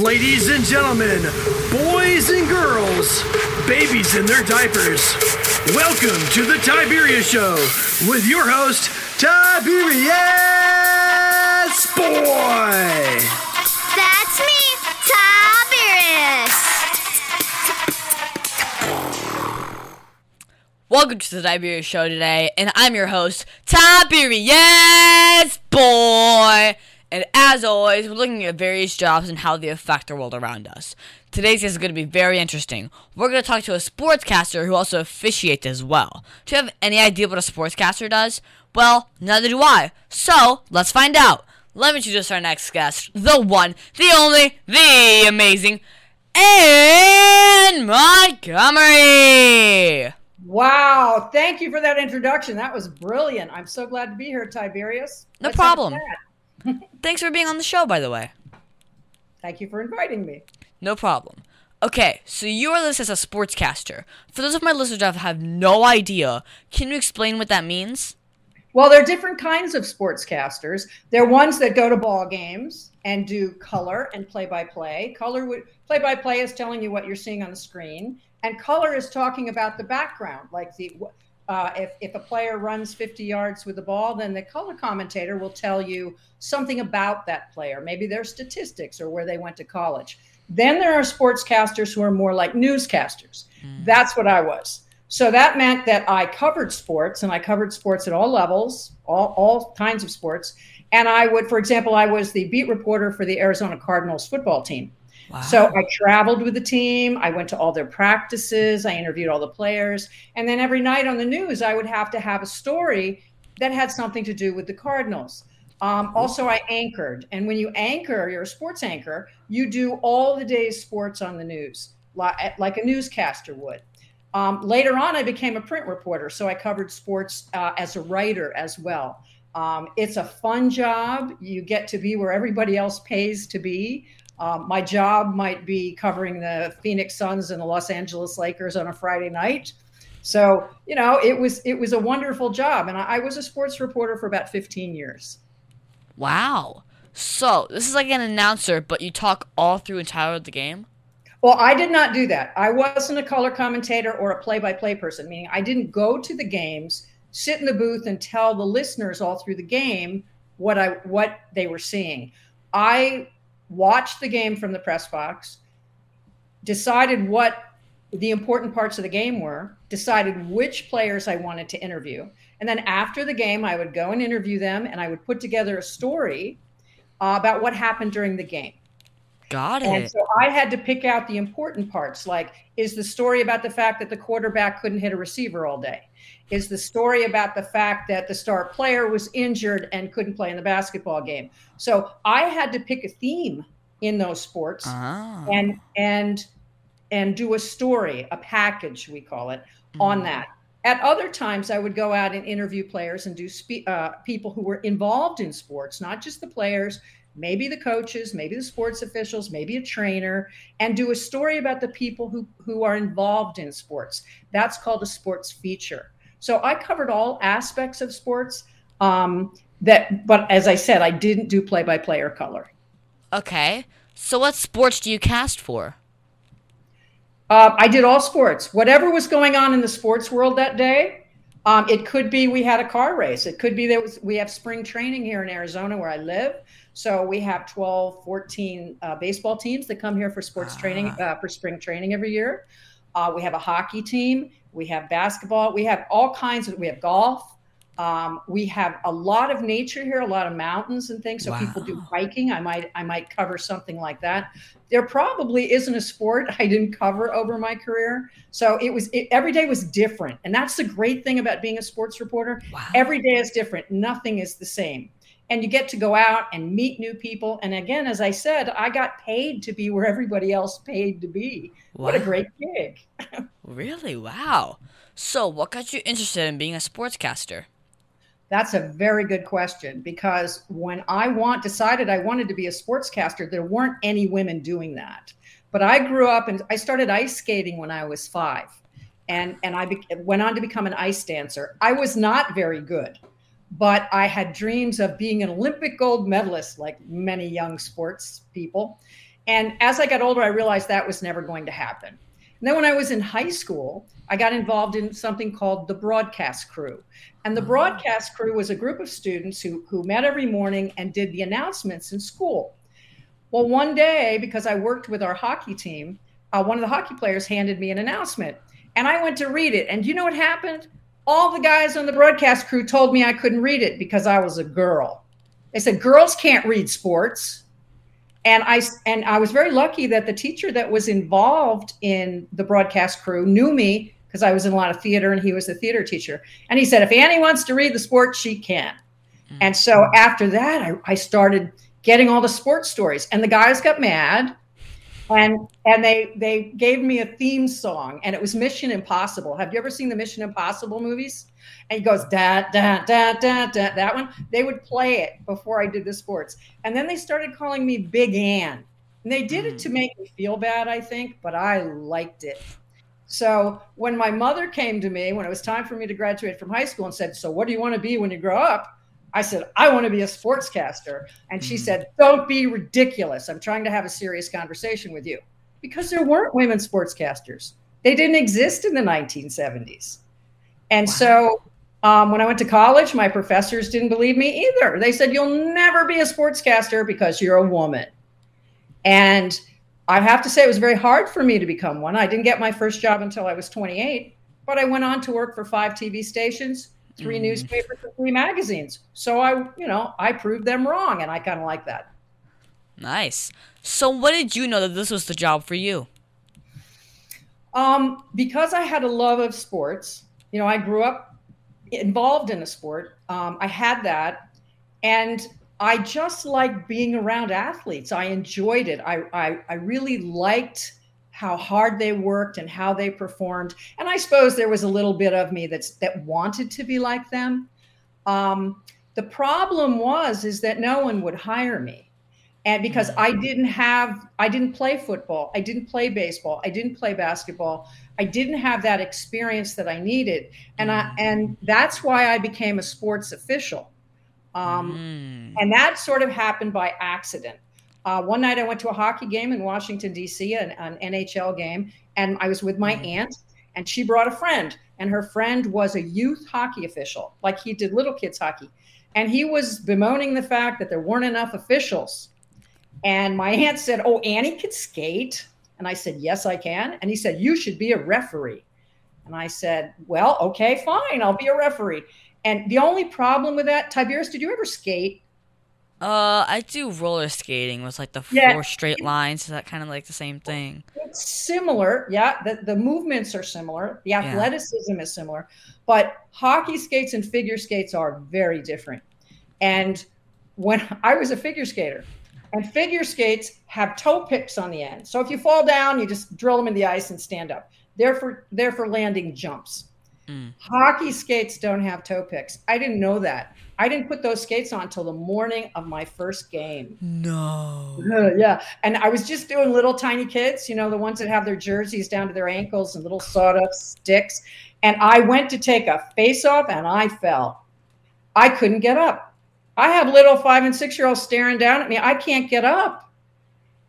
Ladies and gentlemen, boys and girls, babies in their diapers, welcome to the Tiberius Show with your host, Tiberius Boy. That's me, Tiberius. Welcome to the Tiberius Show today, and I'm your host, Tiberius Boy. And as always, we're looking at various jobs and how they affect the world around us. Today's guest is going to be very interesting. We're going to talk to a sportscaster who also officiates as well. Do you have any idea what a sportscaster does? Well, neither do I. So, let's find out. Let me introduce our next guest, the one, the only, the amazing, Anne Montgomery. Wow, thank you for that introduction. That was brilliant. I'm so glad to be here, Tiberius. No Let's problem. Thanks for being on the show, by the way. Thank you for inviting me. No problem. Okay, so you are listed as a sportscaster. For those of my listeners that have no idea, can you explain what that means? Well, there are different kinds of sportscasters. There are ones that go to ball games and do color and play by play. Color would play by play is telling you what you're seeing on the screen, and color is talking about the background, like the uh, if, if a player runs 50 yards with the ball, then the color commentator will tell you something about that player, maybe their statistics or where they went to college. Then there are sportscasters who are more like newscasters. That's what I was. So that meant that I covered sports and I covered sports at all levels, all, all kinds of sports. And I would, for example, I was the beat reporter for the Arizona Cardinals football team. Wow. So I traveled with the team. I went to all their practices. I interviewed all the players. And then every night on the news, I would have to have a story that had something to do with the Cardinals. Um, also, I anchored. And when you anchor, you're a sports anchor, you do all the day's sports on the news, like, like a newscaster would. Um, later on, I became a print reporter. So I covered sports uh, as a writer as well. Um, it's a fun job. You get to be where everybody else pays to be. Um, my job might be covering the Phoenix Suns and the Los Angeles Lakers on a Friday night. So you know, it was it was a wonderful job, and I, I was a sports reporter for about 15 years. Wow. So, this is like an announcer, but you talk all through the entire the game? Well, I did not do that. I wasn't a color commentator or a play-by-play person. Meaning, I didn't go to the games, sit in the booth, and tell the listeners all through the game what I what they were seeing. I watched the game from the press box, decided what the important parts of the game were, decided which players I wanted to interview. And then after the game, I would go and interview them and I would put together a story uh, about what happened during the game. Got it. And it. so I had to pick out the important parts like, is the story about the fact that the quarterback couldn't hit a receiver all day? Is the story about the fact that the star player was injured and couldn't play in the basketball game? So I had to pick a theme in those sports Ah. and and and do a story, a package we call it, on Mhm. that. At other times, I would go out and interview players and do spe- uh, people who were involved in sports, not just the players, maybe the coaches, maybe the sports officials, maybe a trainer, and do a story about the people who who are involved in sports. That's called a sports feature. So I covered all aspects of sports. Um, that, but as I said, I didn't do play by play or color. Okay. So, what sports do you cast for? Uh, I did all sports. Whatever was going on in the sports world that day, um, it could be we had a car race. It could be that we have spring training here in Arizona where I live. So we have 12, 14 uh, baseball teams that come here for sports training, uh, for spring training every year. Uh, we have a hockey team. We have basketball. We have all kinds of, we have golf. Um, we have a lot of nature here, a lot of mountains and things. So people do hiking. I might, I might cover something like that there probably isn't a sport I didn't cover over my career. So it was it, every day was different, and that's the great thing about being a sports reporter. Wow. Every day is different. Nothing is the same, and you get to go out and meet new people. And again, as I said, I got paid to be where everybody else paid to be. What a great gig! Really? Wow. So, what got you interested in being a sportscaster? That's a very good question because when I want decided I wanted to be a sportscaster, there weren't any women doing that. But I grew up and I started ice skating when I was five, and and I be, went on to become an ice dancer. I was not very good, but I had dreams of being an Olympic gold medalist, like many young sports people. And as I got older, I realized that was never going to happen. And then when I was in high school, I got involved in something called the broadcast crew. And the broadcast crew was a group of students who, who met every morning and did the announcements in school. Well, one day, because I worked with our hockey team, uh, one of the hockey players handed me an announcement. And I went to read it. And you know what happened? All the guys on the broadcast crew told me I couldn't read it because I was a girl. They said girls can't read sports and I and I was very lucky that the teacher that was involved in the broadcast crew knew me because I was in a lot of theater and he was a theater teacher. And he said, if Annie wants to read the sport, she can. Mm-hmm. And so after that, I, I started getting all the sports stories. And the guys got mad and and they they gave me a theme song and it was mission impossible. Have you ever seen the mission impossible movies? And he goes da da da da da that one. They would play it before i did the sports. And then they started calling me big ann. And they did it to mm. make me feel bad i think but i liked it. So when my mother came to me when it was time for me to graduate from high school and said so what do you want to be when you grow up I said, I want to be a sportscaster. And she mm-hmm. said, Don't be ridiculous. I'm trying to have a serious conversation with you. Because there weren't women sportscasters, they didn't exist in the 1970s. And wow. so um, when I went to college, my professors didn't believe me either. They said, You'll never be a sportscaster because you're a woman. And I have to say, it was very hard for me to become one. I didn't get my first job until I was 28, but I went on to work for five TV stations three mm. newspapers and three magazines. So I, you know, I proved them wrong, and I kind of like that. Nice. So what did you know that this was the job for you? Um, because I had a love of sports. You know, I grew up involved in a sport. Um, I had that, and I just liked being around athletes. I enjoyed it. I I, I really liked how hard they worked and how they performed. And I suppose there was a little bit of me that's that wanted to be like them. Um, the problem was is that no one would hire me. And because I mm. didn't have, I didn't play football, I didn't play baseball, I didn't play basketball, I didn't have that experience that I needed, and I, and that's why I became a sports official, um, mm. and that sort of happened by accident. Uh, one night I went to a hockey game in Washington, D.C., an, an NHL game, and I was with my mm-hmm. aunt, and she brought a friend, and her friend was a youth hockey official, like he did little kids hockey. And he was bemoaning the fact that there weren't enough officials. And my aunt said, Oh, Annie could skate. And I said, Yes, I can. And he said, You should be a referee. And I said, Well, okay, fine, I'll be a referee. And the only problem with that, Tiberius, did you ever skate? Uh, I do roller skating with like the yeah. four straight lines. Is that kind of like the same thing? It's similar, yeah. The the movements are similar. The athleticism yeah. is similar, but hockey skates and figure skates are very different. And when I was a figure skater, and figure skates have toe picks on the end. So if you fall down, you just drill them in the ice and stand up. They're for they're for landing jumps. Mm. Hockey skates don't have toe picks. I didn't know that. I didn't put those skates on until the morning of my first game. No. yeah. And I was just doing little tiny kids, you know, the ones that have their jerseys down to their ankles and little sawdust sticks. And I went to take a face off and I fell. I couldn't get up. I have little five and six year olds staring down at me. I can't get up.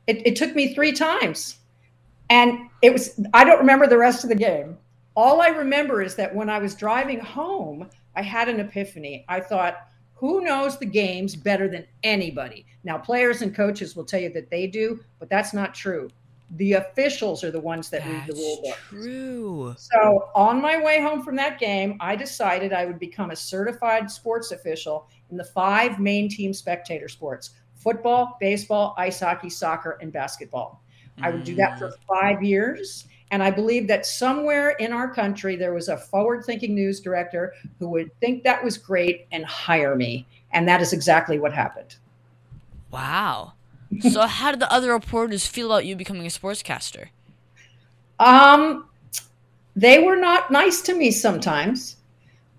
It, it took me three times. And it was, I don't remember the rest of the game. All I remember is that when I was driving home, I had an epiphany. I thought, who knows the games better than anybody? Now, players and coaches will tell you that they do, but that's not true. The officials are the ones that that's read the rule book. True. So, on my way home from that game, I decided I would become a certified sports official in the five main team spectator sports football, baseball, ice hockey, soccer, and basketball. Mm. I would do that for mm. five years. And I believe that somewhere in our country, there was a forward thinking news director who would think that was great and hire me. And that is exactly what happened. Wow. so, how did the other reporters feel about you becoming a sportscaster? Um, they were not nice to me sometimes.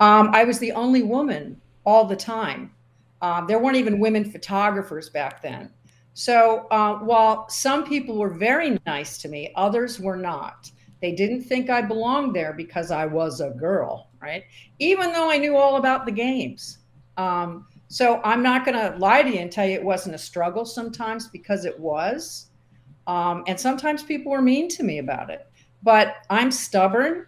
Um, I was the only woman all the time. Uh, there weren't even women photographers back then. So uh, while some people were very nice to me, others were not. They didn't think I belonged there because I was a girl, right? Even though I knew all about the games. Um, so I'm not going to lie to you and tell you it wasn't a struggle sometimes because it was. Um, and sometimes people were mean to me about it. But I'm stubborn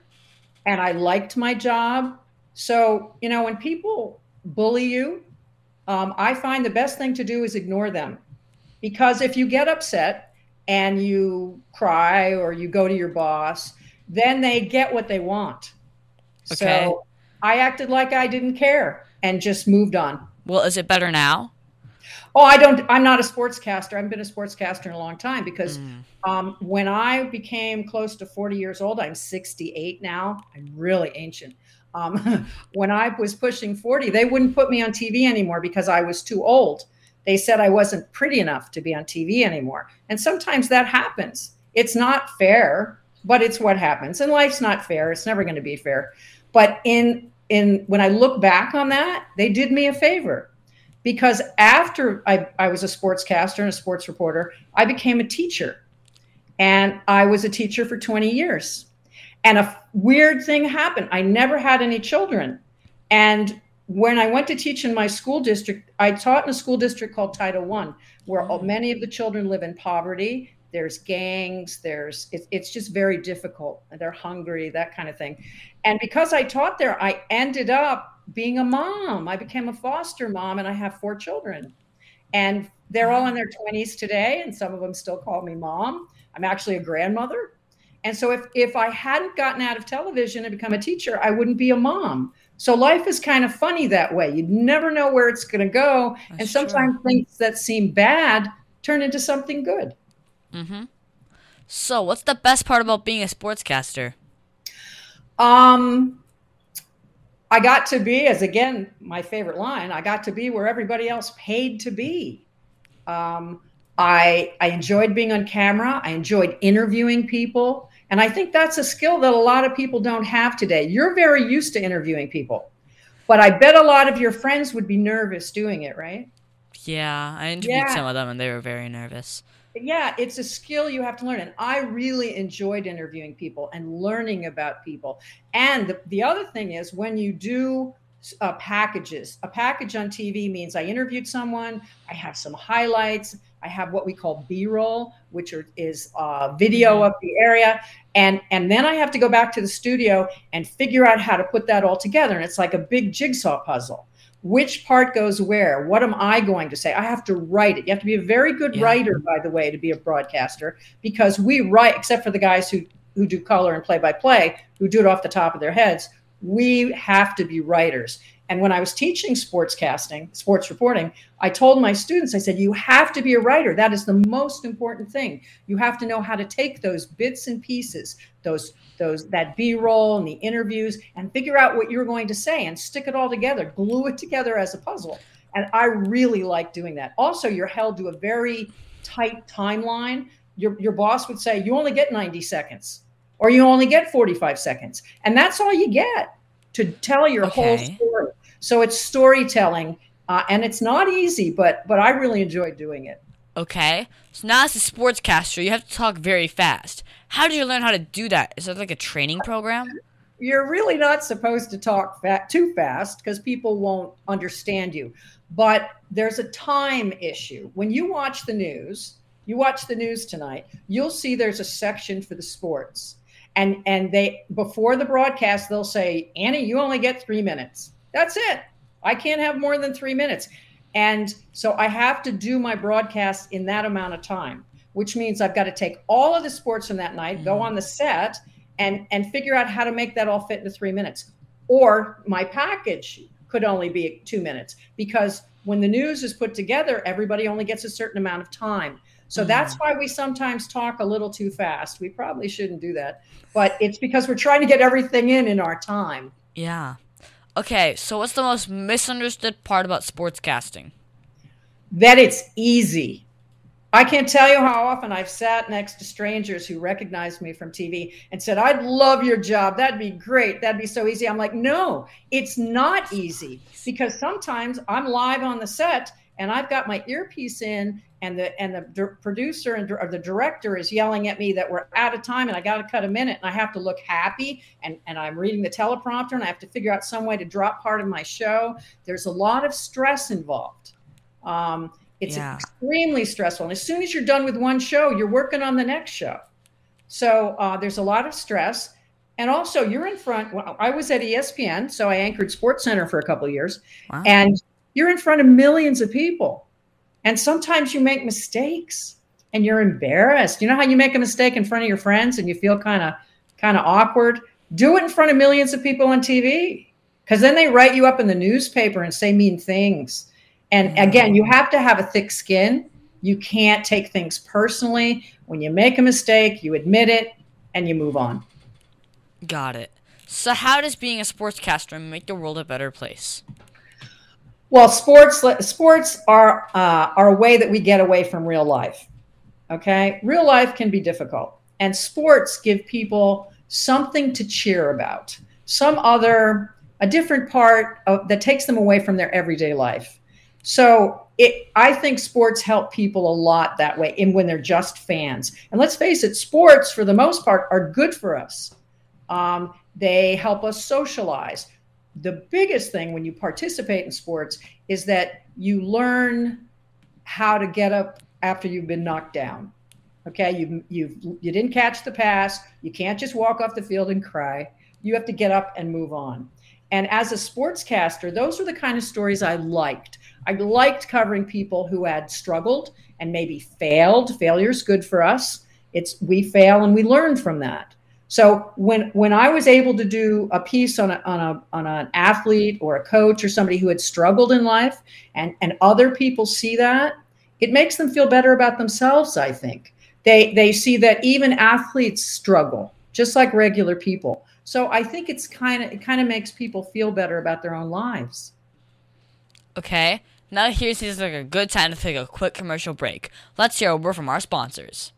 and I liked my job. So, you know, when people bully you, um, I find the best thing to do is ignore them. Because if you get upset and you cry or you go to your boss, then they get what they want. Okay. So I acted like I didn't care and just moved on. Well, is it better now? Oh, I don't. I'm not a sportscaster. I haven't been a sportscaster in a long time because um, when I became close to 40 years old, I'm 68 now. I'm really ancient. Um, when I was pushing 40, they wouldn't put me on TV anymore because I was too old. They said I wasn't pretty enough to be on TV anymore. And sometimes that happens. It's not fair, but it's what happens. And life's not fair. It's never going to be fair. But in in when I look back on that, they did me a favor because after I, I was a sportscaster and a sports reporter, I became a teacher. And I was a teacher for 20 years. And a weird thing happened. I never had any children. And when I went to teach in my school district, I taught in a school district called Title One, where mm. many of the children live in poverty. There's gangs. There's it, it's just very difficult. They're hungry, that kind of thing. And because I taught there, I ended up being a mom. I became a foster mom, and I have four children. And they're all in their 20s today, and some of them still call me mom. I'm actually a grandmother. And so if if I hadn't gotten out of television and become a teacher, I wouldn't be a mom. So life is kind of funny that way. You never know where it's going to go, and That's sometimes things that seem bad turn into something good. So, what's the best part about being a sportscaster? Um, I got to be, as again, my favorite line, I got to be where everybody else paid to be. Um, I, I enjoyed being on camera. I enjoyed interviewing people. And I think that's a skill that a lot of people don't have today. You're very used to interviewing people, but I bet a lot of your friends would be nervous doing it, right? Yeah, I interviewed Yeah. some of them and they were very nervous. yeah it's a skill you have to learn and i really enjoyed interviewing people and learning about people and the, the other thing is when you do uh, packages a package on tv means i interviewed someone i have some highlights i have what we call b-roll which are, is uh, video of the area. And and then i have to go back to the studio and figure out how to put that all together. And it's like a big jigsaw puzzle. Which part goes where? What am i going to say? I have to write it. You have to be a very good Yeah. writer by the way to be a broadcaster because we write except for the guys who who do color and play by play who do it off the top of their heads we have to be writers and when i was teaching sportscasting sports reporting i told my students i said you have to be a writer. That is the most important thing. You have to know how to take those bits and pieces those those that b-roll and the interviews and figure out what you're going to say and stick it all together glue it together as a puzzle. And i really like doing that. Also you're held to a very tight timeline. Your, your boss would say you only get 90 seconds or you only get 45 seconds. And that's all you get to tell your whole story so it's storytelling uh, and it's not easy but but i really enjoy doing it Okay, so now as a sportscaster, you have to talk very fast. How did you learn how to do that? Is that like a training program? you're really not supposed to talk fa- too fast because people won't understand you. But there's a time issue. When you watch the news, you watch the news tonight, you'll see there's a section for the sports. And and they before the broadcast they'll say, "Annie, you only get 3 minutes." That's it. I can't have more than 3 minutes. And so I have to do my broadcast in that amount of time, which means I've got to take all of the sports from that night, go mm-hmm. on the set, and and figure out how to make that all fit into three minutes. Or my package could only be two minutes because when the news is put together, everybody only gets a certain amount of time. So mm-hmm. that's why we sometimes talk a little too fast. We probably shouldn't do that, but it's because we're trying to get everything in in our time. Yeah. Okay, so what's the most misunderstood part about sportscasting? that it's easy. I can't tell you how often I've sat next to strangers who recognized me from TV and said, I'd love your job. That'd be great. That'd be so easy. I'm like, no, it's not easy because sometimes I'm live on the set and I've got my earpiece in and the and the producer and or the director is yelling at me that we're out of time and I got to cut a minute and I have to look happy and and I'm reading the teleprompter and I have to figure out some way to drop part of my show. There's a lot of stress involved. Um, It's Yeah. extremely stressful. And as soon as you're done with one show, you're working on the next show. So uh, there's a lot of stress. And also, you're in front. Well, I was at ESPN, so I anchored SportsCenter for a couple of years, Wow. and you're in front of millions of people. And sometimes you make mistakes, and you're embarrassed. You know how you make a mistake in front of your friends, and you feel kind of kind of awkward. Do it in front of millions of people on TV, because then they write you up in the newspaper and say mean things. And mm-hmm. again, you have to have a thick skin. You can't take things personally. When you make a mistake, you admit it and you move on. Got it. So, how does being a sportscaster make the world a better place? Well, sports sports are uh, are a way that we get away from real life. Okay, real life can be difficult, and sports give people something to cheer about, some other a different part of, that takes them away from their everyday life. So it, I think sports help people a lot that way, and when they're just fans. And let's face it, sports for the most part are good for us. Um, they help us socialize. The biggest thing when you participate in sports is that you learn how to get up after you've been knocked down. Okay, you you you didn't catch the pass. You can't just walk off the field and cry. You have to get up and move on. And as a sportscaster, those are the kind of stories I liked. I liked covering people who had struggled and maybe failed. Failure's good for us. It's we fail and we learn from that. So when when I was able to do a piece on a, on a on an athlete or a coach or somebody who had struggled in life, and and other people see that, it makes them feel better about themselves. I think they they see that even athletes struggle just like regular people. So I think it's kind of it kind of makes people feel better about their own lives. Okay, now here seems like a good time to take a quick commercial break. Let's hear a word from our sponsors.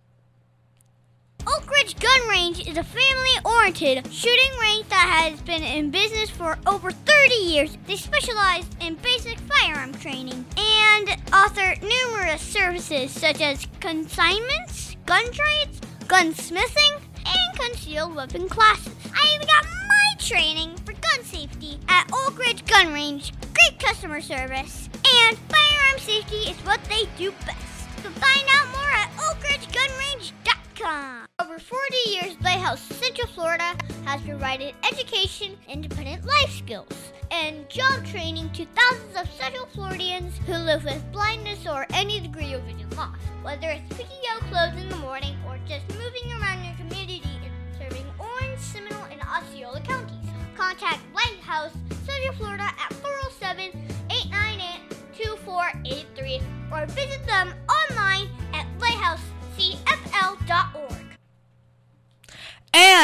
Oak Ridge Gun Range is a family oriented shooting range that has been in business for over 30 years. They specialize in basic firearm training and offer numerous services such as consignments, gun trades, gunsmithing, and concealed weapon classes. I even got my training for gun safety at Oak Ridge Gun Range. Great customer service. And firearm safety is what they do best. So find out more at oakridgegunrange.com. Over 40 years, Lighthouse Central Florida has provided education, independent life skills, and job training to thousands of Central Floridians who live with blindness or any degree of vision loss. Whether it's picking out clothes in the morning or just moving around your community and serving Orange, Seminole, and Osceola counties. Contact Lighthouse Central Florida at 407 898 2483 or visit them online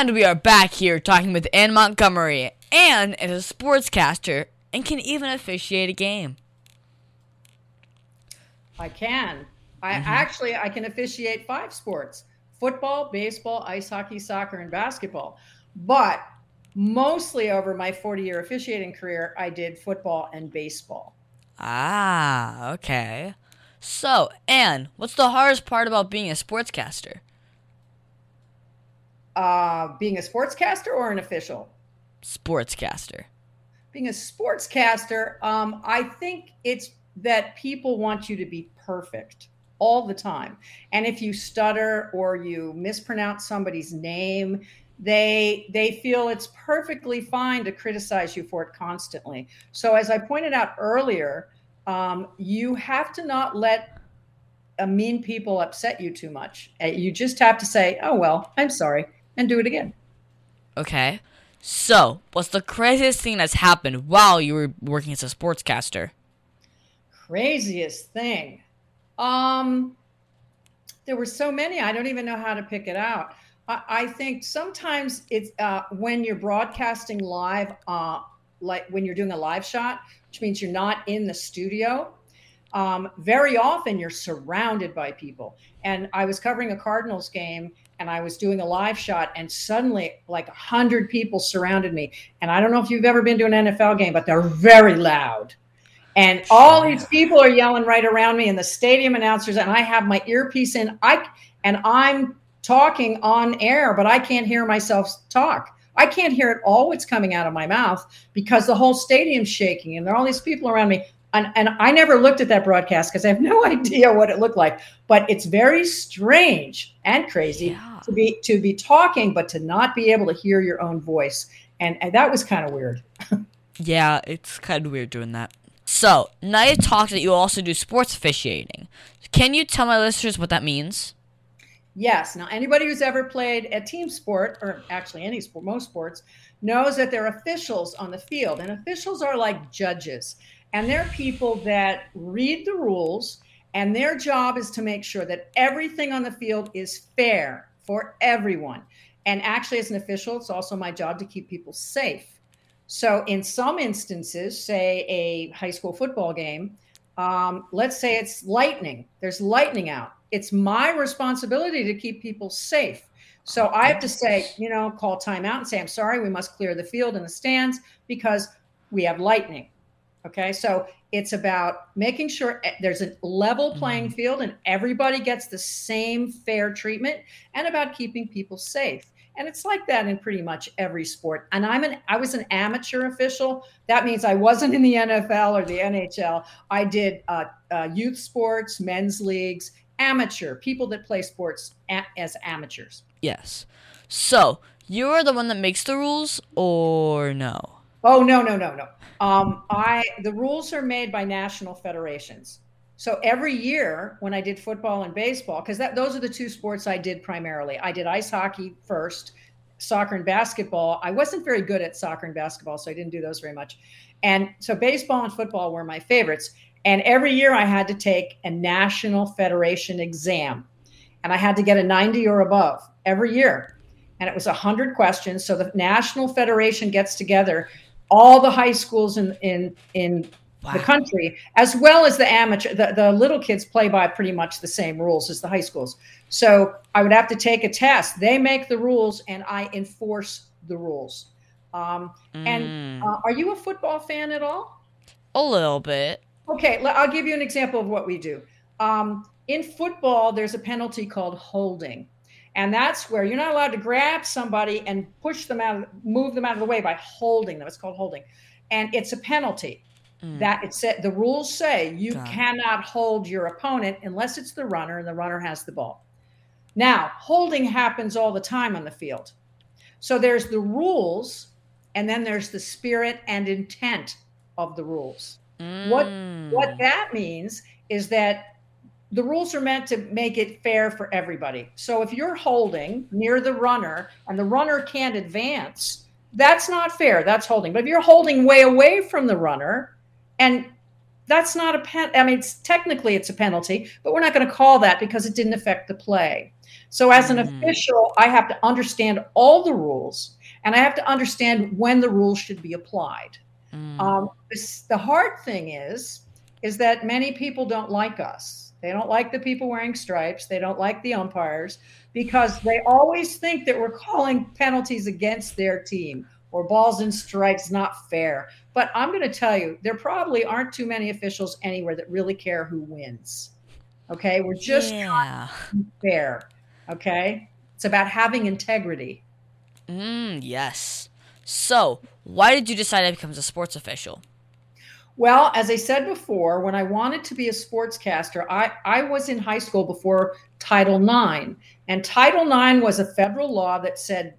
And we are back here talking with Anne Montgomery. Anne is a sportscaster and can even officiate a game. I can. I actually I can officiate five sports: football, baseball, ice hockey, soccer, and basketball. But mostly over my 40-year officiating career, I did football and baseball. Ah, okay. So, Anne, what's the hardest part about being a sportscaster? Uh, being a sportscaster or an official? Sportscaster. being a sportscaster, um, I think it's that people want you to be perfect all the time. And if you stutter or you mispronounce somebody's name, they they feel it's perfectly fine to criticize you for it constantly. So as I pointed out earlier, um, you have to not let mean people upset you too much. Uh, You just have to say, "Oh well, I'm sorry," and do it again. Okay. So, what's the craziest thing that's happened while you were working as a sportscaster? craziest thing um there were so many i don't even know how to pick it out i, I think sometimes it's uh, when you're broadcasting live uh, like when you're doing a live shot which means you're not in the studio um, very often you're surrounded by people and i was covering a cardinals game and i was doing a live shot and suddenly like a hundred people surrounded me. And i don't know if you've ever been to an nfl game but they're very loud. And all these people are yelling right around me and the stadium announcers and i have my earpiece in. I and i'm talking on air but i can't hear myself talk. I can't hear at all what's coming out of my mouth because the whole stadium's shaking and there are all these people around me and, and I never looked at that broadcast because I have no idea what it looked like. But it's very strange and crazy Yeah. to be to be talking, but to not be able to hear your own voice, and, and that was kind of weird. Yeah, it's kind of weird doing that. So, now you talked that you also do sports officiating. Can you tell my listeners what that means? Yes. Now, anybody who's ever played a team sport, or actually any sport, most sports, knows that there are officials on the field, and officials are like judges, and they're people that read the rules, and their job is to make sure that everything on the field is fair for everyone. And actually, as an official, it's also my job to keep people safe. So, in some instances, say a high school football game, um, let's say it's lightning, there's lightning out. It's my responsibility to keep people safe. So I have to say, you know, call timeout and say, I'm sorry, we must clear the field and the stands because we have lightning. Okay. So it's about making sure e- there's a level playing field and everybody gets the same fair treatment and about keeping people safe. And it's like that in pretty much every sport. And I'm an I was an amateur official. That means I wasn't in the NFL or the NHL. I did uh, uh, youth sports, men's leagues, amateur people that play sports a- as amateurs. Yes. So, you're the one that makes the rules, or no? Oh no no no no. Um, I the rules are made by national federations. So every year when I did football and baseball, because that those are the two sports I did primarily. I did ice hockey first, soccer and basketball. I wasn't very good at soccer and basketball, so I didn't do those very much. And so baseball and football were my favorites. And every year I had to take a national federation exam, and I had to get a 90 or above every year. And it was 100 questions. So the national federation gets together all the high schools in in in Wow. the country, as well as the amateur. The, the little kids play by pretty much the same rules as the high schools. So I would have to take a test. They make the rules, and I enforce the rules. Um, and Mm, uh, are you a football fan at all? a little bit. Okay, I'll give you an example of what we do. Um, in football, there's a penalty called holding. And that's where you're not allowed to grab somebody and push them out, move them out of the way by holding them. It's called holding. And it's a penalty. Mm. That it said the rules say you Got it. cannot hold your opponent unless it's the runner and the runner has the ball. Now, holding happens all the time on the field. So there's the rules, and then there's the spirit and intent of the rules. What what Mm. that means is that the rules are meant to make it fair for everybody. So if you're holding near the runner and the runner can't advance, that's not fair. That's holding. But if you're holding way away from the runner and that's not a pen I mean it's technically it's a penalty, but we're not going to call that because it didn't affect the play. So as an Mm. official, I have to understand all the rules and I have to understand when the rules should be applied. Mm. Um, this, the hard thing is, is that many people don't like us. They don't like the people wearing stripes. They don't like the umpires because they always think that we're calling penalties against their team or balls and strikes not fair. But I'm going to tell you, there probably aren't too many officials anywhere that really care who wins. Okay, we're just yeah. fair. Okay, it's about having integrity. Mm, yes. So, why did you decide to become a sports official? Well, as I said before, when I wanted to be a sportscaster, I, I was in high school before Title IX. And Title IX was a federal law that said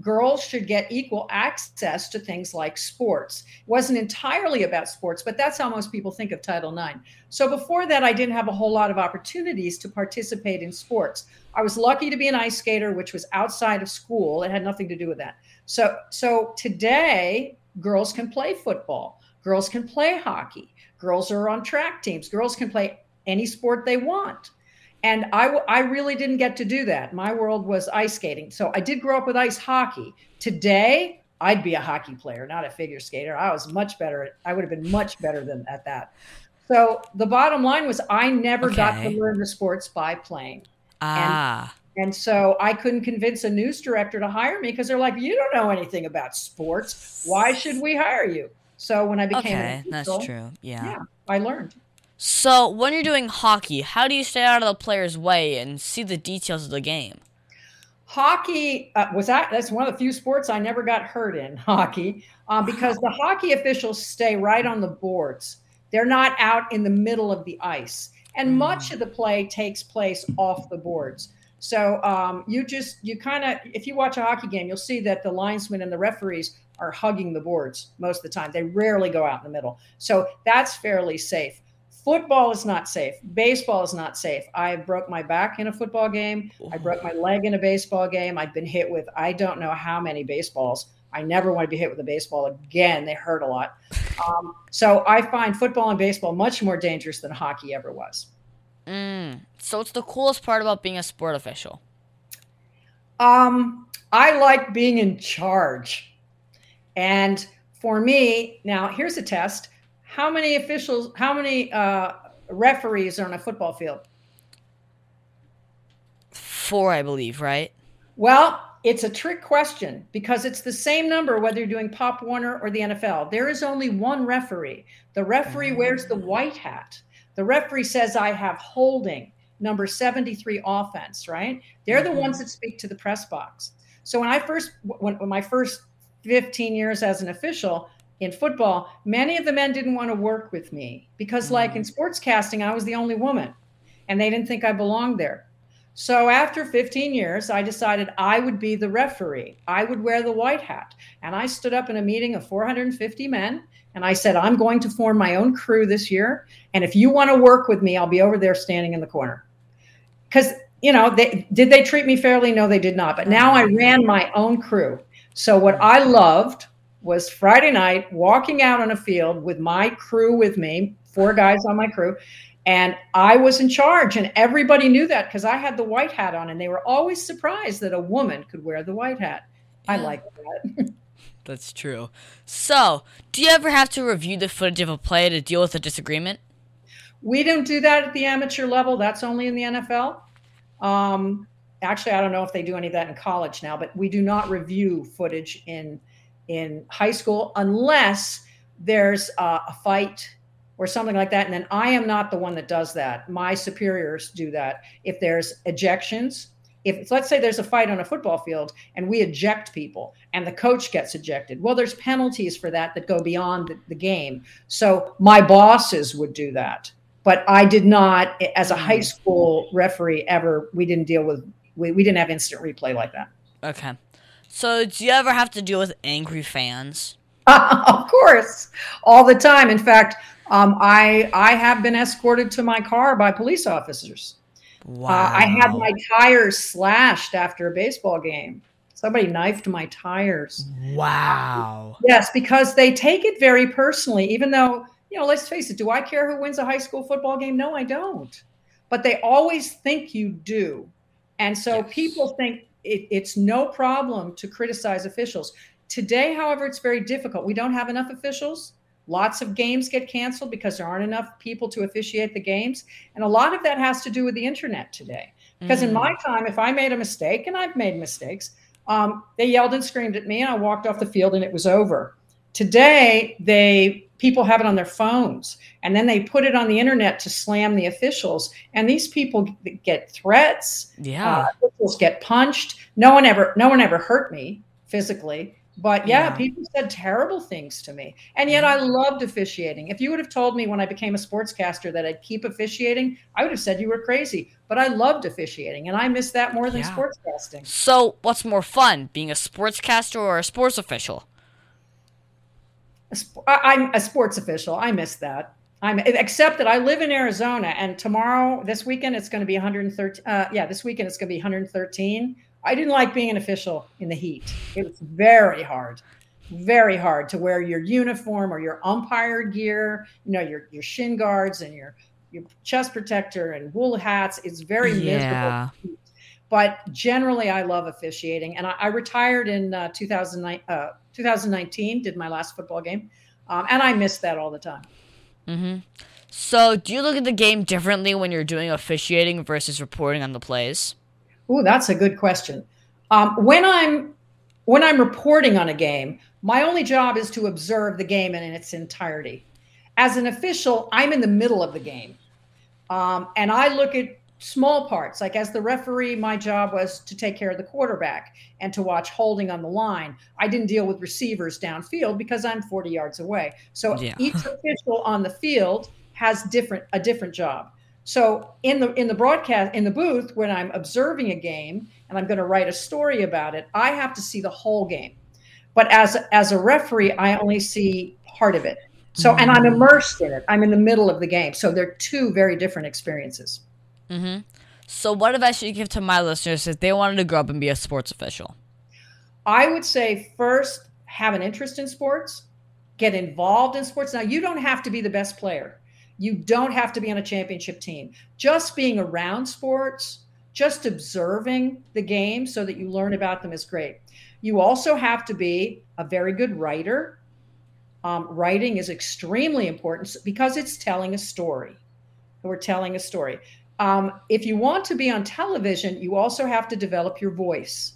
girls should get equal access to things like sports. It wasn't entirely about sports, but that's how most people think of Title IX. So before that, I didn't have a whole lot of opportunities to participate in sports. I was lucky to be an ice skater, which was outside of school. It had nothing to do with that. So, so today, girls can play football. Girls can play hockey. Girls are on track teams. Girls can play any sport they want. And I, w- I really didn't get to do that. My world was ice skating. So I did grow up with ice hockey. Today, I'd be a hockey player, not a figure skater. I was much better. At, I would have been much better than at that. So the bottom line was I never got to learn the sports by playing. Ah. And so I couldn't convince a news director to hire me because they're like, you don't know anything about sports. Why should we hire you? So when I became okay, an that's true. Yeah. Yeah, I learned. So, when you're doing hockey, how do you stay out of the player's way and see the details of the game? Hockey uh, was that that's one of the few sports I never got hurt in hockey um, because the hockey officials stay right on the boards. They're not out in the middle of the ice. And much of the play takes place off the boards. So um, you just, you kind of, if you watch a hockey game, you'll see that the linesmen and the referees are hugging the boards most of the time. They rarely go out in the middle. So that's fairly safe. Football is not safe. Baseball is not safe. I broke my back in a football game. I broke my leg in a baseball game. I've been hit with I don't know how many baseballs. I never want to be hit with a baseball again. They hurt a lot. Um, so I find football and baseball much more dangerous than hockey ever was. Mm. So it's the coolest part about being a sport official? Um, I like being in charge. And for me, now here's a test. How many officials, how many uh, referees are on a football field? Four, I believe, right? Well, it's a trick question because it's the same number whether you're doing Pop Warner or the NFL. There is only one referee. The referee wears the white hat. The referee says, I have holding, number 73 offense, right? They're the ones that speak to the press box. So when I first, when, when my first 15 years as an official in football, many of the men didn't want to work with me because, like in mm. sportscasting, I was the only woman and they didn't think I belonged there. So after 15 years, I decided I would be the referee. I would wear the white hat. And I stood up in a meeting of 450 men and I said, I'm going to form my own crew this year. And if you want to work with me, I'll be over there standing in the corner. Because, you know, they, did they treat me fairly? No, they did not. But now I mm-hmm. ran my own crew. So what I loved was Friday night walking out on a field with my crew with me, four guys on my crew, and I was in charge, and everybody knew that because I had the white hat on, and they were always surprised that a woman could wear the white hat. I like that. That's true. So, do you ever have to review the footage of a play to deal with a disagreement? we don't do that at the amateur level. That's only in the NFL. Um, actually, I don't know if they do any of that in college now, but we do not review footage in in high school unless there's uh, a fight or something like that. And then I am not the one that does that. My superiors do that. If there's ejections, if let's say there's a fight on a football field and we eject people and the coach gets ejected, well, there's penalties for that that go beyond the, the game. So my bosses would do that. But I did not, as a high school referee, ever, we didn't deal with, we, we didn't have instant replay like that. Okay. So, do you ever have to deal with angry fans? of course, all the time. In fact, um, I I have been escorted to my car by police officers. Wow. Uh, I had my tires slashed after a baseball game. Somebody knifed my tires. Wow. Yes, because they take it very personally, even though, you know, let's face it, do I care who wins a high school football game? No, I don't. But they always think you do. And so Yes. people think it, it's no problem to criticize officials. Today, however, it's very difficult. We don't have enough officials. Lots of games get canceled because there aren't enough people to officiate the games. And a lot of that has to do with the internet today. Because in my time, if I made a mistake, and I've made mistakes, um, they yelled and screamed at me, and I walked off the field, and it was over. Today, they people have it on their phones, and then they put it on the internet to slam the officials. And these people get threats. Yeah. Uh, officials get punched. No one ever, no one ever hurt me physically. But yeah, Yeah. people said terrible things to me. And yet I loved officiating. If you would have told me when I became a sportscaster that I'd keep officiating, I would have said you were crazy. But I loved officiating and I miss that more than Yeah. sportscasting. So, what's more fun, being a sportscaster or a sports official? I'm a sports official. I miss that. I'm except that I live in Arizona and tomorrow, this weekend, it's going to be 113. Uh, yeah, this weekend it's going to be 113. I didn't like being an official in the heat. It was very hard, very hard to wear your uniform or your umpire gear. You know, your your shin guards and your your chest protector and wool hats. It's very Yeah. miserable. But generally, I love officiating, and I, I retired in uh, 2009, uh, 2019. Did my last football game, um, and I miss that all the time. Mm-hmm. So, do you look at the game differently when you're doing officiating versus reporting on the plays? Ooh, that's a good question. Um, when I'm when I'm reporting on a game, my only job is to observe the game in its entirety. As an official, I'm in the middle of the game, um, and I look at small parts. Like as the referee, my job was to take care of the quarterback and to watch holding on the line. I didn't deal with receivers downfield because I'm 40 yards away. So Yeah. each official on the field has different a different job. So in the in the broadcast in the booth when I'm observing a game and I'm going to write a story about it, I have to see the whole game. But as as a referee, I only see part of it. So and I'm mm. immersed in it. I'm in the middle of the game. So they're two very different experiences. Mm-hmm. So, what advice should you give to my listeners if they wanted to grow up and be a sports official? I would say first have an interest in sports, get involved in sports. Now, you don't have to be the best player. You don't have to be on a championship team. Just being around sports, just observing the game so that you learn about them is great. You also have to be a very good writer. Um, writing is extremely important because it's telling a story. We're telling a story. Um, if you want to be on television, you also have to develop your voice.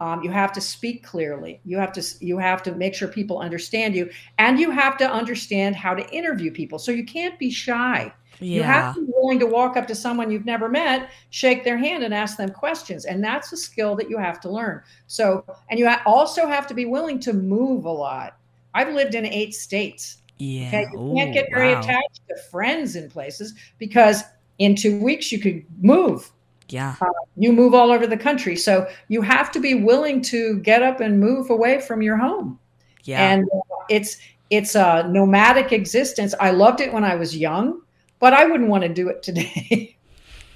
Um, you have to speak clearly. You have to you have to make sure people understand you, and you have to understand how to interview people. So you can't be shy. Yeah. You have to be willing to walk up to someone you've never met, shake their hand, and ask them questions. And that's a skill that you have to learn. So, and you also have to be willing to move a lot. I've lived in eight states. Yeah. Okay, you Ooh, can't get very wow. attached to friends in places because in two weeks you could move. Yeah. You move all over the country, so you have to be willing to get up and move away from your home. Yeah. And uh, it's it's a nomadic existence. I loved it when I was young, but I wouldn't want to do it today.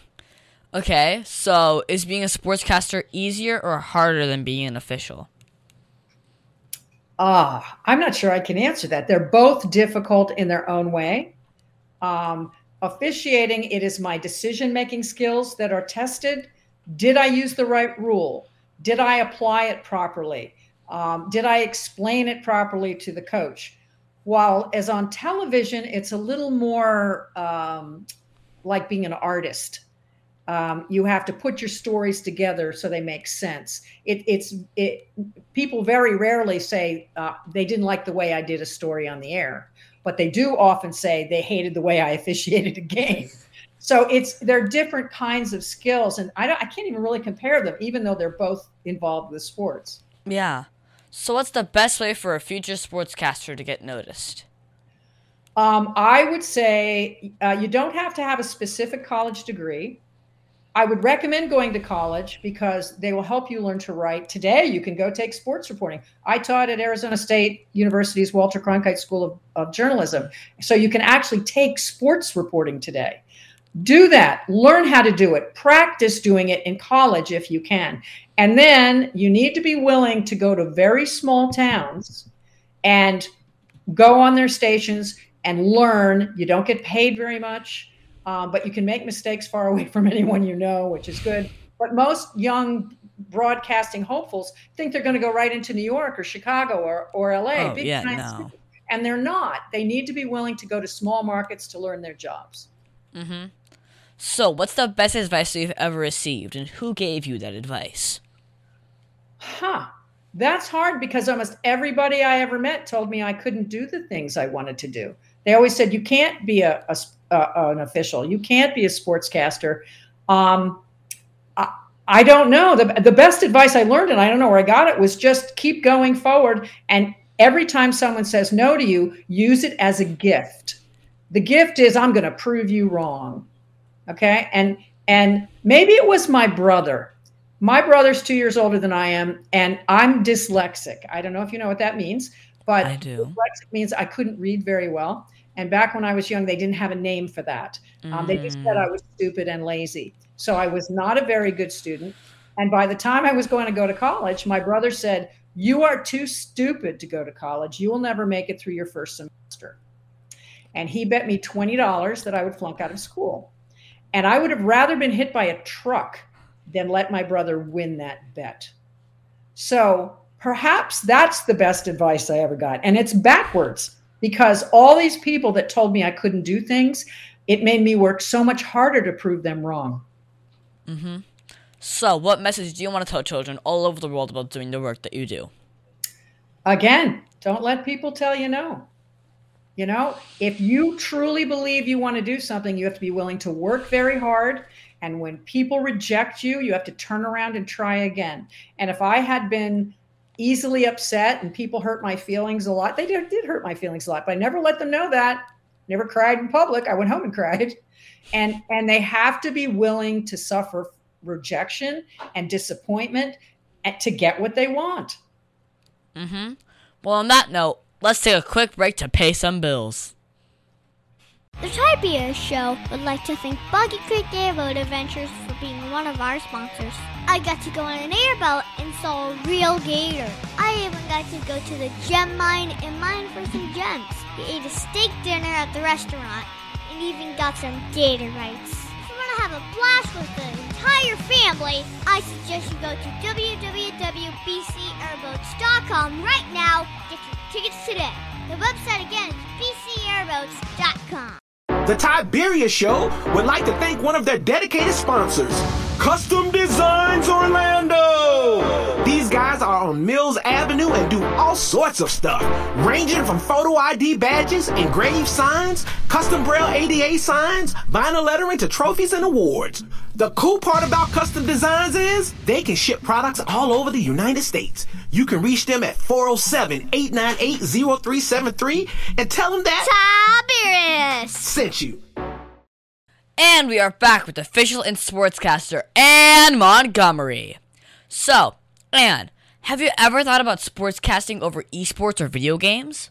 okay. So, is being a sportscaster easier or harder than being an official? Ah, I'm not sure I can answer that. They're both difficult in their own way. Um, officiating, it is my decision making skills that are tested. Did I use the right rule? Did I apply it properly? Um, did I explain it properly to the coach? While as on television, it's a little more um, like being an artist. Um, you have to put your stories together so they make sense. It, it's it. People very rarely say uh, they didn't like the way I did a story on the air, but they do often say they hated the way I officiated a game. So it's they're different kinds of skills, and I don't, I can't even really compare them, even though they're both involved with sports. Yeah. So, what's the best way for a future sportscaster to get noticed? Um, I would say uh, you don't have to have a specific college degree. I would recommend going to college because they will help you learn to write. Today, you can go take sports reporting. I taught at Arizona State University's Walter Cronkite School of, of Journalism. So you can actually take sports reporting today. Do that. Learn how to do it. Practice doing it in college if you can. And then you need to be willing to go to very small towns and go on their stations and learn. You don't get paid very much, um, but you can make mistakes far away from anyone you know, which is good. But most young broadcasting hopefuls think they're going to go right into New York or Chicago or, or LA. Oh, yeah, no. cities. And they're not. They need to be willing to go to small markets to learn their jobs. Mm-hmm. So, what's the best advice you've ever received, and who gave you that advice? Huh. That's hard because almost everybody I ever met told me I couldn't do the things I wanted to do. They always said, you can't be a, a uh, an official. You can't be a sportscaster. Um, I, I don't know. The, the best advice I learned, and I don't know where I got it, was just keep going forward. And every time someone says no to you, use it as a gift. The gift is, I'm going to prove you wrong. Okay. And, and maybe it was my brother. My brother's two years older than I am, and I'm dyslexic. I don't know if you know what that means, but I do. dyslexic means I couldn't read very well. And back when I was young, they didn't have a name for that. Um, they just said I was stupid and lazy. So I was not a very good student. And by the time I was going to go to college, my brother said, You are too stupid to go to college. You will never make it through your first semester. And he bet me $20 that I would flunk out of school. And I would have rather been hit by a truck than let my brother win that bet. So perhaps that's the best advice I ever got. And it's backwards because all these people that told me I couldn't do things, it made me work so much harder to prove them wrong. Mm-hmm. So, what message do you want to tell children all over the world about doing the work that you do? Again, don't let people tell you no. You know, if you truly believe you want to do something, you have to be willing to work very hard. And when people reject you, you have to turn around and try again. And if I had been easily upset and people hurt my feelings a lot, they did, did hurt my feelings a lot, but I never let them know that. Never cried in public. I went home and cried. And and they have to be willing to suffer rejection and disappointment to get what they want. Mm-hmm. Well, on that note, let's take a quick break to pay some bills. The Tiberius Show would like to thank Boggy Creek Airboat Adventures for being one of our sponsors. I got to go on an airboat and saw a real gator. I even got to go to the gem mine and mine for some gems. We ate a steak dinner at the restaurant and even got some gator bites. If you want to have a blast with the entire family, I suggest you go to www.bcairboats.com right now get your tickets today. The website again is bcairboats.com. The Tiberius Show would like to thank one of their dedicated sponsors, Custom Designs Orlando. These guys are on Mills Avenue and do all sorts of stuff, ranging from photo ID badges, engraved signs, custom braille ADA signs, vinyl lettering to trophies and awards. The cool part about Custom Designs is they can ship products all over the United States. You can reach them at 407 898 0373 and tell them that Tiberius! sent you. And we are back with official and sportscaster Anne Montgomery. So, Anne, have you ever thought about sportscasting over esports or video games?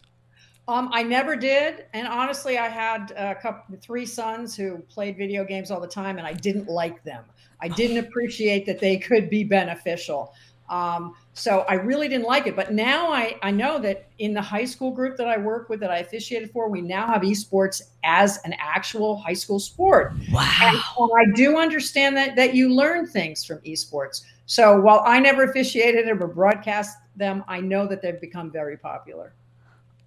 Um, I never did, and honestly, I had a couple, three sons who played video games all the time, and I didn't like them. I didn't appreciate that they could be beneficial. Um, so I really didn't like it. But now I, I know that in the high school group that I work with, that I officiated for, we now have esports as an actual high school sport. Wow. And, I do understand that that you learn things from esports. So while I never officiated or broadcast them, I know that they've become very popular.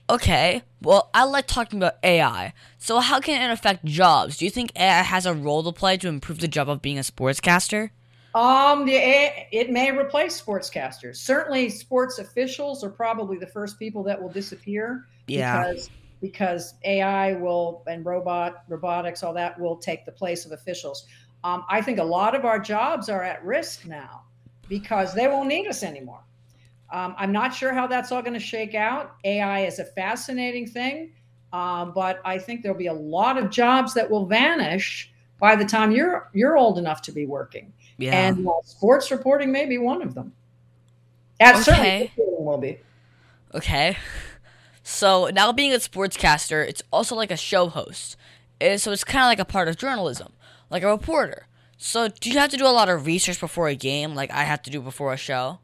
Okay, well, I like talking about AI. So, how can it affect jobs? Do you think AI has a role to play to improve the job of being a sportscaster? Um, the it may replace sportscasters. Certainly, sports officials are probably the first people that will disappear. Yeah. Because because AI will and robot robotics all that will take the place of officials. Um, I think a lot of our jobs are at risk now because they won't need us anymore. Um, I'm not sure how that's all going to shake out. AI is a fascinating thing, um, but I think there'll be a lot of jobs that will vanish by the time you're you're old enough to be working. Yeah. And uh, sports reporting may be one of them. At Okay. certainly will be. Okay. So now being a sportscaster, it's also like a show host. Eh, So it's kind of like a part of journalism, like a reporter. So do you have to do a lot of research before a game, like I have to do before a show?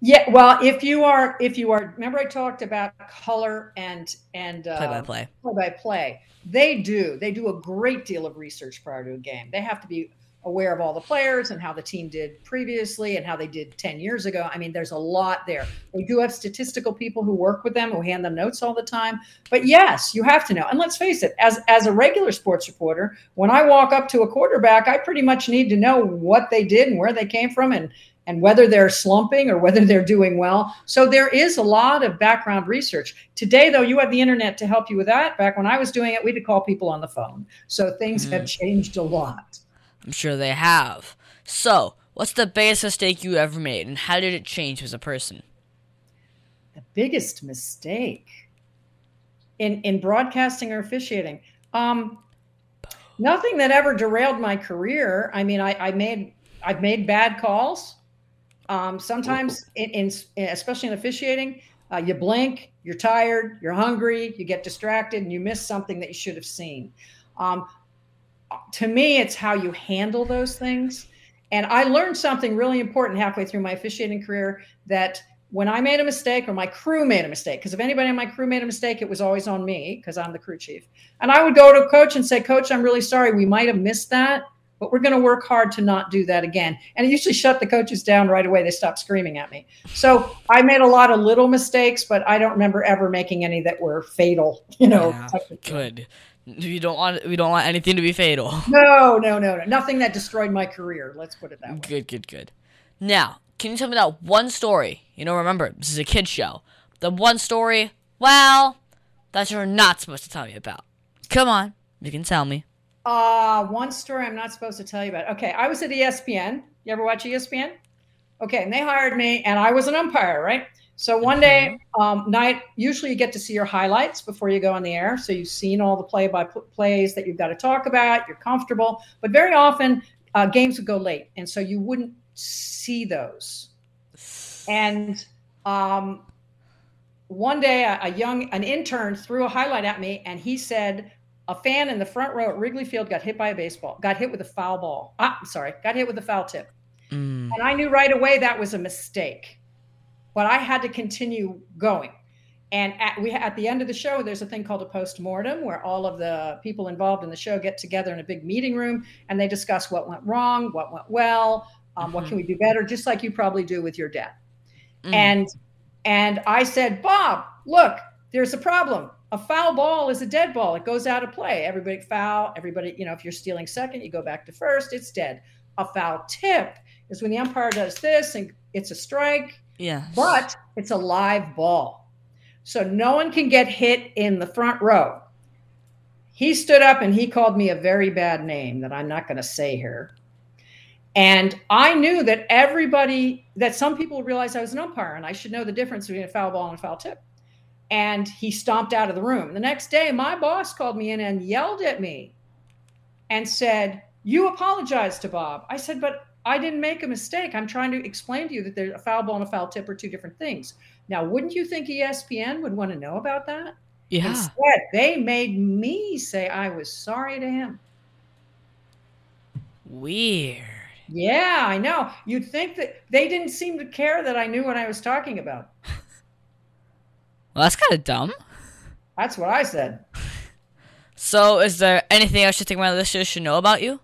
Yeah, well, if you are, if you are, remember I talked about color and and uh, Play by play. play by play. They do. They do a great deal of research prior to a game. They have to be aware of all the players and how the team did previously and how they did 10 years ago. I mean, there's a lot there. We do have statistical people who work with them, who hand them notes all the time. But yes, you have to know. And let's face it, as as a regular sports reporter, when I walk up to a quarterback, I pretty much need to know what they did and where they came from and and whether they're slumping or whether they're doing well. So there is a lot of background research. Today, though, you have the internet to help you with that. Back when I was doing it, we had to call people on the phone. So things have mm-hmm. changed a lot. I'm sure they have. So, what's the biggest mistake you ever made, and how did it change you as a person? The biggest mistake in in broadcasting or officiating. Um, nothing that ever derailed my career. I mean, I, I made I've made bad calls. Um, sometimes, in, in especially in officiating, uh, you blink, you're tired, you're hungry, you get distracted, and you miss something that you should have seen. Um, to me, it's how you handle those things. And I learned something really important halfway through my officiating career that when I made a mistake or my crew made a mistake, because if anybody on my crew made a mistake, it was always on me because I'm the crew chief. And I would go to a coach and say, Coach, I'm really sorry. We might have missed that, but we're going to work hard to not do that again. And it usually shut the coaches down right away. They stopped screaming at me. So I made a lot of little mistakes, but I don't remember ever making any that were fatal, you know. Yeah, good. We don't want we don't want anything to be fatal. No, no, no, no. Nothing that destroyed my career. Let's put it that way. Good, good, good. Now, can you tell me that one story? You know, remember this is a kids show. The one story. Well, that you're not supposed to tell me about? Come on, you can tell me. Uh, one story I'm not supposed to tell you about. Okay, I was at ESPN. You ever watch ESPN? Okay, and they hired me, and I was an umpire, right? So one day, um, night, usually you get to see your highlights before you go on the air. So you've seen all the play by plays that you've got to talk about. You're comfortable, but very often uh, games would go late, and so you wouldn't see those. And um, one day, a, a young an intern threw a highlight at me, and he said, "A fan in the front row at Wrigley Field got hit by a baseball, got hit with a foul ball. Ah, sorry, got hit with a foul tip." Mm. And I knew right away that was a mistake but I had to continue going. And at, we at the end of the show, there's a thing called a post mortem where all of the people involved in the show get together in a big meeting room and they discuss what went wrong, what went well, um, what Mhm. can we do better, just like you probably do with your dad. Mm. And and I said, Bob, look, there's a problem. A foul ball is a dead ball. It goes out of play. Everybody foul. Everybody, you know, if you're stealing second, you go back to first. It's dead. A foul tip is when the umpire does this and it's a strike yes. but it's a live ball. So no one can get hit in the front row. He stood up and he called me a very bad name that I'm not going to say here. And I knew that everybody, that some people realized I was an umpire and I should know the difference between a foul ball and a foul tip. And he stomped out of the room. The next day, my boss called me in and yelled at me and said, You apologized to Bob. I said, But I didn't make a mistake. I'm trying to explain to you that there's a foul ball and a foul tip are two different things. Now, wouldn't you think ESPN would want to know about that? yeah. Instead, they made me say I was sorry to him. Weird. Yeah, I know. You'd think that they didn't seem to care that I knew what I was talking about. Well, that's kind of dumb. That's what I said. So, is there anything else you think my listeners should know about you?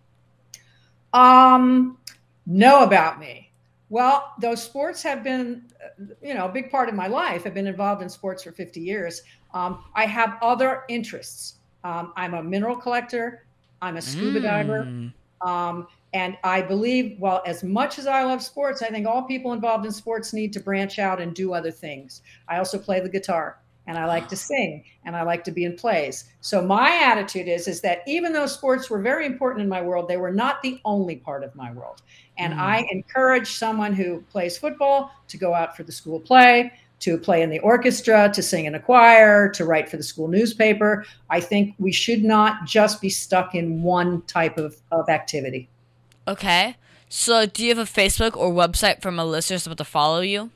Um, know about me. Well, those sports have been, uh, you know, a big part of my life. I've been involved in sports for 50 years. Um, I have other interests. Um, I'm a mineral collector. I'm a scuba diver. Mm. Um, and I believe, well, as much as I love sports, I think all people involved in sports need to branch out and do other things. I also play the guitar and I like to sing and I like to be in plays. So my attitude is is that even though sports were very important in my world, they were not the only part of my world. And Mm. I encourage someone who plays football to go out for the school play, to play in the orchestra, to sing in a choir, to write for the school newspaper. I think we should not just be stuck in one type of, of activity. Okay. So, do you have a Facebook or website for my listeners about to follow you?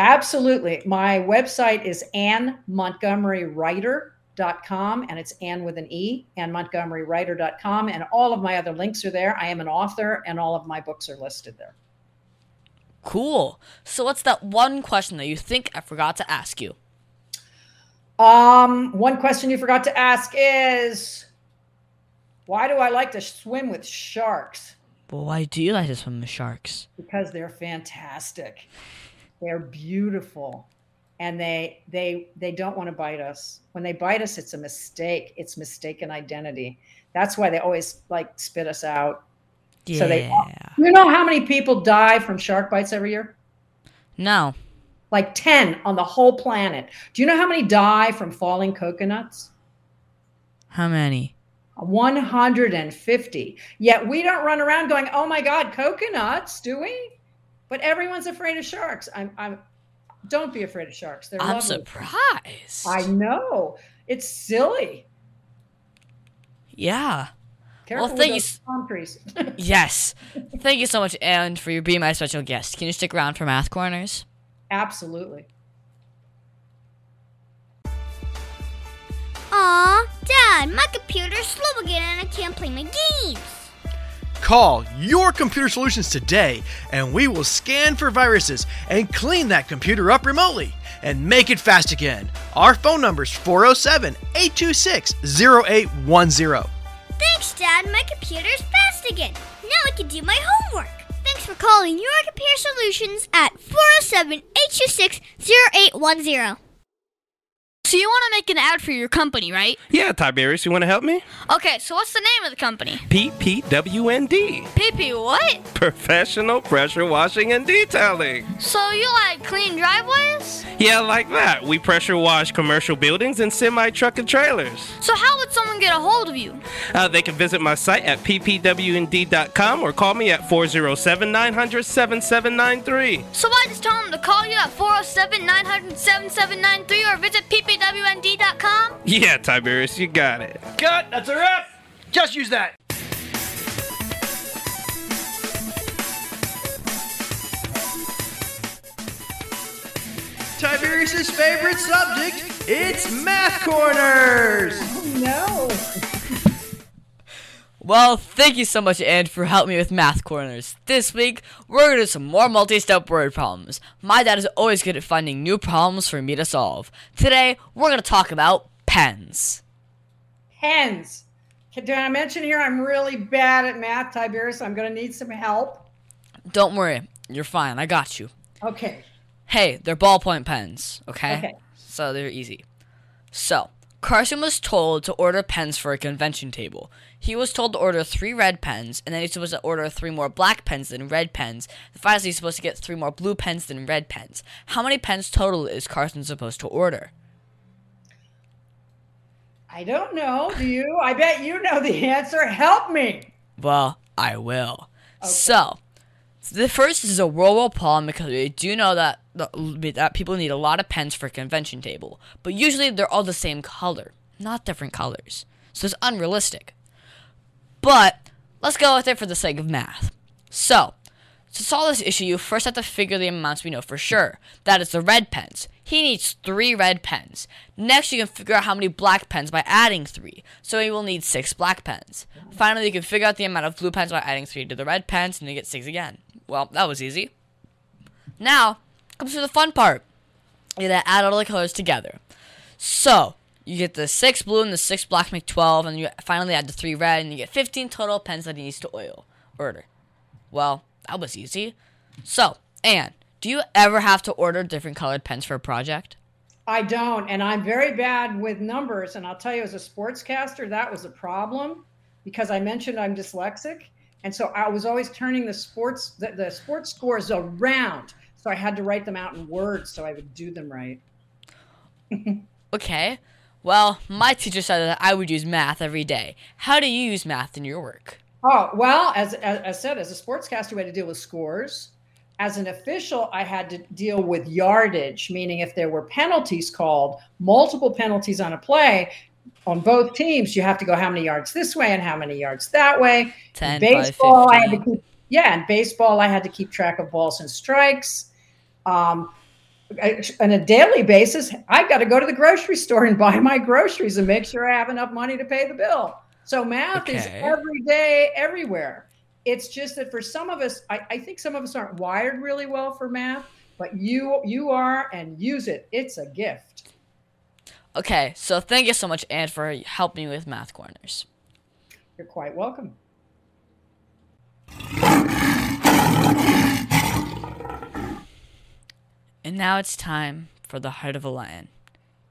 Absolutely. My website is annemontgomerywriter.com and it's Anne with an E, annemontgomerywriter.com. And all of my other links are there. I am an author and all of my books are listed there. Cool. So, what's that one question that you think I forgot to ask you? Um, one question you forgot to ask is why do I like to swim with sharks? Well, why do you like to swim with sharks? Because they're fantastic. They're beautiful. And they they they don't want to bite us. When they bite us, it's a mistake. It's mistaken identity. That's why they always like spit us out. Yeah. So they- You know how many people die from shark bites every year? no. Like 10 on the whole planet. Do you know how many die from falling coconuts? How many? 150. Yet we don't run around going, "Oh my god, coconuts," do we? But everyone's afraid of sharks. I'm I'm don't be afraid of sharks. They're I'm lovely. surprised. I know. It's silly. yeah. Careful thank with you those s- palm trees. Yes. Thank you so much, Anne, for you being my special guest. Can you stick around for Math Corners? Absolutely. Aw, Dad, my computer's slow again and I can't play my games. Call your computer solutions today and we will scan for viruses and clean that computer up remotely and make it fast again. Our phone number is 407 826 0810. Thanks, Dad. My computer's fast again. Now I can do my homework. Thanks for calling your computer solutions at 407 826 0810. So you want to make an ad for your company, right? Yeah, Tiberius, you want to help me? Okay, so what's the name of the company? PPWND. PP what? Professional Pressure Washing and Detailing. So you like clean driveways? Yeah, like that. We pressure wash commercial buildings and semi truck and trailers. So how would someone get a hold of you? Uh, they can visit my site at ppwnd.com or call me at 407 900 7793. So I just tell them to call you at 407 900 7793 or visit ppwnd.com? Yeah, Tiberius, you got it. Cut. That's a wrap. Just use that. Tiberius's favorite subject. It's math corners. Oh, No. Well, thank you so much, Anne, for helping me with Math Corners. This week, we're going to do some more multi step word problems. My dad is always good at finding new problems for me to solve. Today, we're going to talk about pens. Pens. Did I mention here I'm really bad at math, Tiberius? I'm going to need some help. Don't worry, you're fine. I got you. Okay. Hey, they're ballpoint pens, okay? Okay. So they're easy. So, Carson was told to order pens for a convention table. He was told to order three red pens, and then he's supposed to order three more black pens than red pens. And finally, he's supposed to get three more blue pens than red pens. How many pens total is Carson supposed to order? I don't know. Do you? I bet you know the answer. Help me. Well, I will. So, the first is a World War problem because we do know that the, that people need a lot of pens for a convention table, but usually they're all the same color, not different colors. So it's unrealistic. But let's go with it for the sake of math. So, to solve this issue, you first have to figure the amounts we know for sure. That is the red pens. He needs three red pens. Next, you can figure out how many black pens by adding three. So he will need six black pens. Finally, you can figure out the amount of blue pens by adding three to the red pens, and you get six again. Well, that was easy. Now comes to the fun part. You gotta add all the colors together. So you get the six blue and the six black make twelve, and you finally add the three red, and you get fifteen total pens that he needs to oil order. Well, that was easy. So, Anne, do you ever have to order different colored pens for a project? I don't, and I'm very bad with numbers. And I'll tell you, as a sportscaster, that was a problem because I mentioned I'm dyslexic, and so I was always turning the sports the, the sports scores around. So I had to write them out in words so I would do them right. Okay. Well, my teacher said that I would use math every day. How do you use math in your work? Oh well, as as I said, as a sportscaster, we had to deal with scores. As an official, I had to deal with yardage, meaning if there were penalties called, multiple penalties on a play, on both teams, you have to go how many yards this way and how many yards that way. 10, In 5, baseball, I had to keep yeah, in baseball, I had to keep track of balls and strikes. Um, I- on a daily basis, I've got to go to the grocery store and buy my groceries and make sure I have enough money to pay the bill. So math is every day, everywhere. It's just that for some of us, I, I think some of us aren't wired really well for math, but you you are and use it. It's a gift. Okay, so thank you so much, Anne, for helping me with math corners. You're quite welcome. And now it's time for the heart of a lion.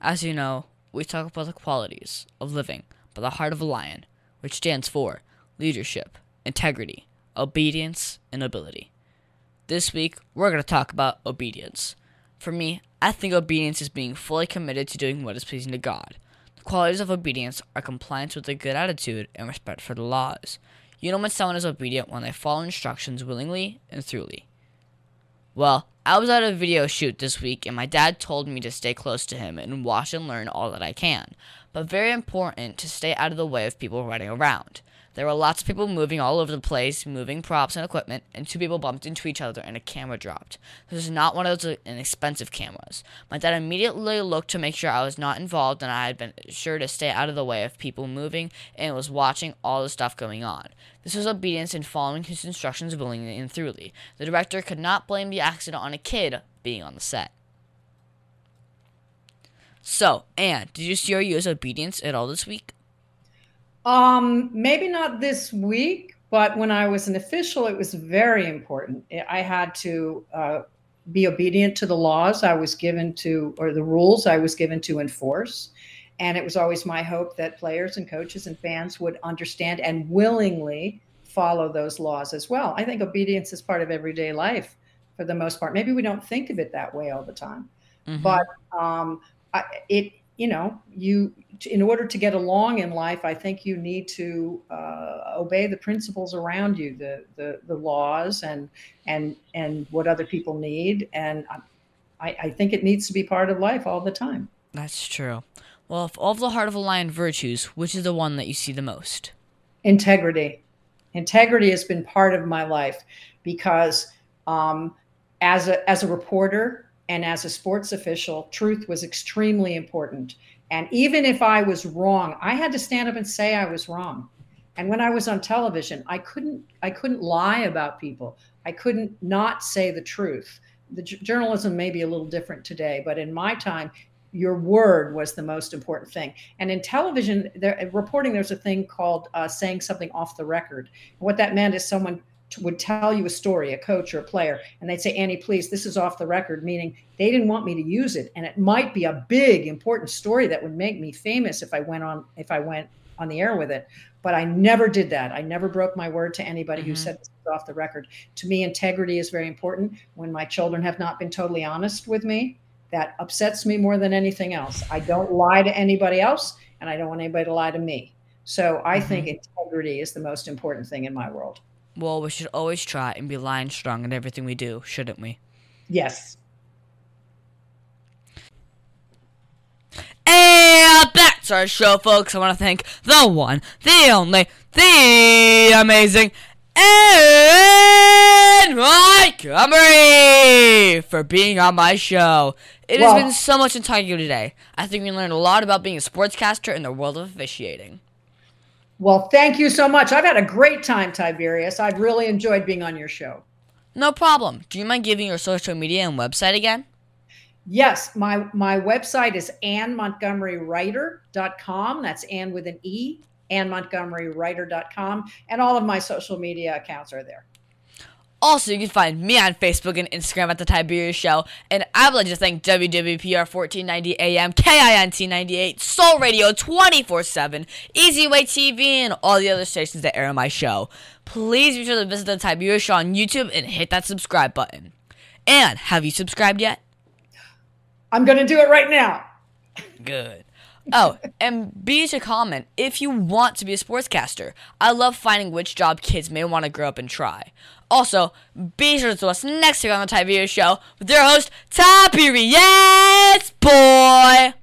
As you know, we talk about the qualities of living by the heart of a lion, which stands for leadership, integrity, obedience, and ability. This week, we're going to talk about obedience. For me, I think obedience is being fully committed to doing what is pleasing to God. The qualities of obedience are compliance with a good attitude and respect for the laws. You know when someone is obedient when they follow instructions willingly and thoroughly. Well, I was at a video shoot this week and my dad told me to stay close to him and watch and learn all that I can. But very important to stay out of the way of people running around. There were lots of people moving all over the place, moving props and equipment, and two people bumped into each other and a camera dropped. This is not one of those uh, inexpensive cameras. My dad immediately looked to make sure I was not involved and I had been sure to stay out of the way of people moving and was watching all the stuff going on. This was obedience in following his instructions willingly and thoroughly. The director could not blame the accident on a kid being on the set. So, Anne, did you see or use obedience at all this week? Um, maybe not this week, but when I was an official, it was very important. I had to uh, be obedient to the laws I was given to, or the rules I was given to enforce. And it was always my hope that players and coaches and fans would understand and willingly follow those laws as well. I think obedience is part of everyday life for the most part. Maybe we don't think of it that way all the time, Mhm. but um, I, it, you know, you, in order to get along in life, I think you need to uh, obey the principles around you, the, the, the laws and, and, and what other people need. And I, I think it needs to be part of life all the time. That's true. Well, of all the heart of a lion virtues, which is the one that you see the most? integrity integrity has been part of my life because um, as a as a reporter and as a sports official truth was extremely important and even if i was wrong i had to stand up and say i was wrong and when i was on television i couldn't i couldn't lie about people i couldn't not say the truth the j- journalism may be a little different today but in my time your word was the most important thing. And in television, there, reporting, there's a thing called uh, saying something off the record. And what that meant is someone would tell you a story, a coach or a player, and they'd say, Annie, please, this is off the record, meaning they didn't want me to use it. And it might be a big, important story that would make me famous if I went on, if I went on the air with it. But I never did that. I never broke my word to anybody who Mhm. said this is off the record. To me, integrity is very important. When my children have not been totally honest with me, that upsets me more than anything else. I don't lie to anybody else, and I don't want anybody to lie to me. So I think integrity is the most important thing in my world. Well, we should always try and be lion strong in everything we do, shouldn't we? Yes. And that's our show, folks. I want to thank the one, the only, the amazing Anne Montgomery for being on my show. It Well- has been so much to talk to you today. I think we learned a lot about being a sportscaster in the world of officiating. Well, thank you so much. I've had a great time, Tiberius. I've really enjoyed being on your show. No problem. Do you mind giving your social media and website again? Yes, my my website is annemontgomerywriter.com. That's Anne with an E, annemontgomerywriter.com. And all of my social media accounts are there. Also, you can find me on Facebook and Instagram at The Tiberius Show. And I would like to thank WWPR 1490 AM, KINT 98, Soul Radio 24 7, Easy Way TV, and all the other stations that air my show. Please be sure to visit The Tiberius Show on YouTube and hit that subscribe button. And have you subscribed yet? I'm going to do it right now. Good. Oh, and be to comment if you want to be a sportscaster. I love finding which job kids may want to grow up and try. Also, be sure to us next week on the Tiberius Show with your host, Tiberius Boy.